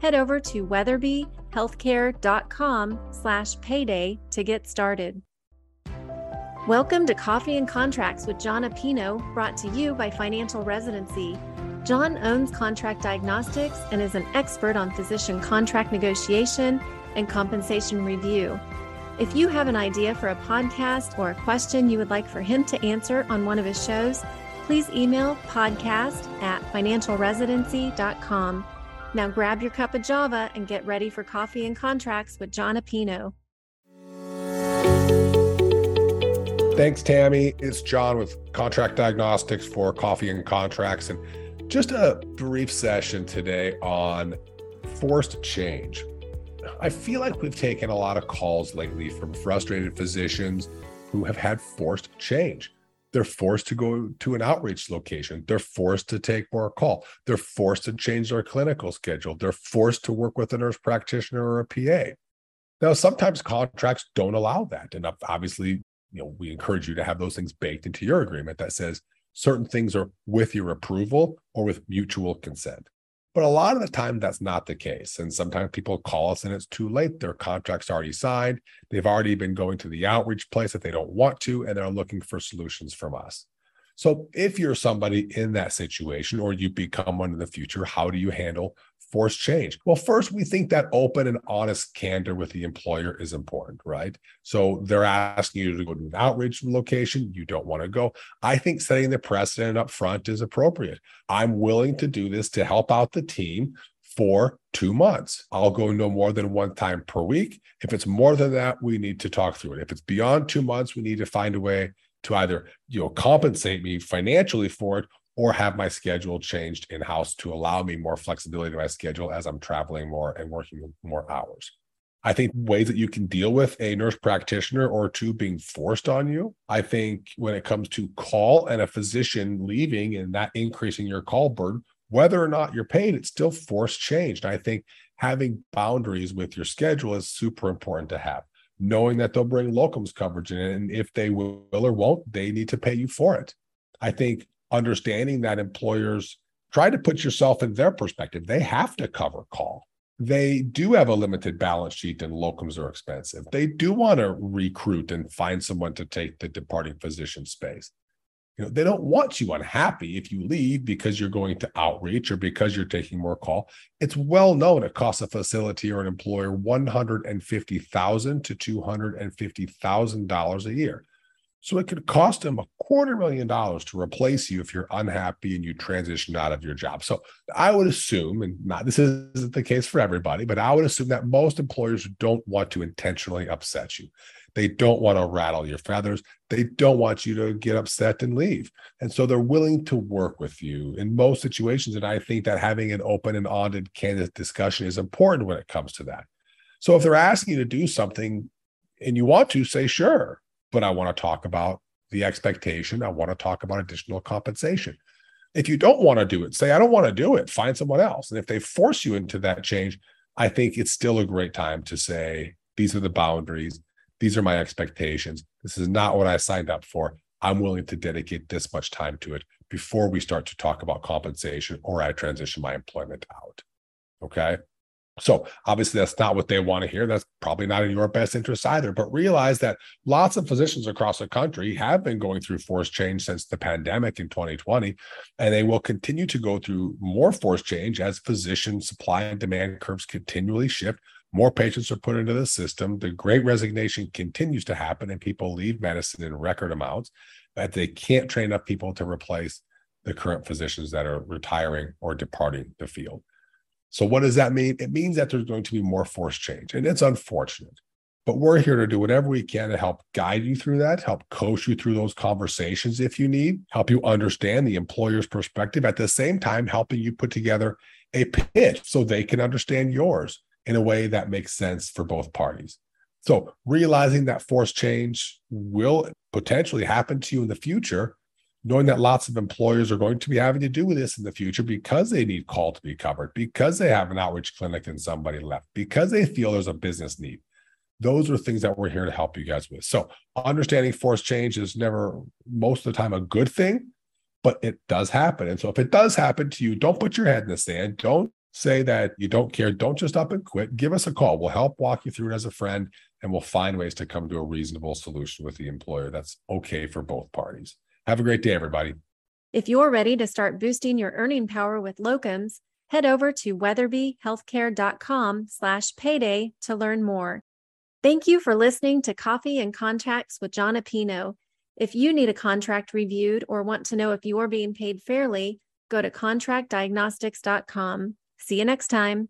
head over to weatherbyhealthcare.com slash payday to get started. Welcome to Coffee and Contracts with Jon Appino, brought to you by Financial Residency. John owns Contract Diagnostics and is an expert on physician contract negotiation and compensation review. If you have an idea for a podcast or a question you would like for him to answer on one of his shows, please email podcast at financialresidency.com. Now grab your cup of Java and get ready for coffee and contracts with Jon Appino. Thanks, Tammy. It's Jon with Contract Diagnostics for Coffee and Contracts. And just a brief session today on forced change. I feel like we've taken a lot of calls lately from frustrated physicians who have had forced change. They're forced to go to an outreach location. They're forced to take more call. They're forced to change their clinical schedule. They're forced to work with a nurse practitioner or a PA. Now, sometimes contracts don't allow that. And obviously, you know, we encourage you to have those things baked into your agreement that says certain things are with your approval or with mutual consent. But a lot of the time, that's not the case. And sometimes people call us and it's too late. Their contract's already signed. They've already been going to the outreach place that they don't want to, and they're looking for solutions from us. So if you're somebody in that situation or you become one in the future, how do you handle force change? Well, first, we think that open and honest candor with the employer is important, right? So they're asking you to go to an outreach location. You don't want to go. I think setting the precedent up front is appropriate. I'm willing to do this to help out the team for two months. I'll go no more than one time per week. If it's more than that, we need to talk through it. If it's beyond two months, we need to find a way to either you know compensate me financially for it or have my schedule changed in house to allow me more flexibility to my schedule as I'm traveling more and working more hours. I think ways that you can deal with a nurse practitioner or two being forced on you. I think when it comes to call and a physician leaving and that increasing your call burden, whether or not you're paid, it's still forced change. And I think having boundaries with your schedule is super important to have, knowing that they'll bring locums coverage in. And if they will or won't, they need to pay you for it. I think understanding that employers try to put yourself in their perspective. They have to cover call. They do have a limited balance sheet and locums are expensive. They do want to recruit and find someone to take the departing physician space. You know, they don't want you unhappy if you leave because you're going to outreach or because you're taking more call. It's well known it costs a facility or an employer 150,000 to $250,000 a year. So it could cost them a quarter million dollars to replace you if you're unhappy and you transition out of your job. So I would assume, and not this isn't the case for everybody, but I would assume that most employers don't want to intentionally upset you. They don't want to rattle your feathers. They don't want you to get upset and leave. And so they're willing to work with you in most situations. And I think that having an open and honest, candid discussion is important when it comes to that. So if they're asking you to do something and you want to, say sure but I want to talk about the expectation. I want to talk about additional compensation. If you don't want to do it, say, I don't want to do it, find someone else. And if they force you into that change, I think it's still a great time to say, these are the boundaries. These are my expectations. This is not what I signed up for. I'm willing to dedicate this much time to it before we start to talk about compensation or I transition my employment out. Okay. So obviously that's not what they want to hear. That's probably not in your best interest either. But realize that lots of physicians across the country have been going through forced change since the pandemic in 2020, and they will continue to go through more forced change as physician supply and demand curves continually shift. More patients are put into the system. The great resignation continues to happen, and people leave medicine in record amounts. But they can't train enough people to replace the current physicians that are retiring or departing the field. So, what does that mean? It means that there's going to be more force change, and it's unfortunate. But we're here to do whatever we can to help guide you through that, help coach you through those conversations if you need, help you understand the employer's perspective, at the same time, helping you put together a pitch so they can understand yours in a way that makes sense for both parties. So, realizing that force change will potentially happen to you in the future, knowing that lots of employers are going to be having to do with this in the future because they need call to be covered, because they have an outreach clinic and somebody left, because they feel there's a business need. Those are things that we're here to help you guys with. So, understanding force change is never, most of the time, a good thing, but it does happen. And so, if it does happen to you, don't put your head in the sand. Don't say that you don't care. Don't just up and quit. Give us a call. We'll help walk you through it as a friend and we'll find ways to come to a reasonable solution with the employer that's okay for both parties. Have a great day, everybody. If you're ready to start boosting your earning power with locums, head over to weatherbyhealthcare.com slash payday to learn more. Thank you for listening to Coffee and Contracts with Jon Appino. If you need a contract reviewed or want to know if you're being paid fairly, go to contractdiagnostics.com. See you next time.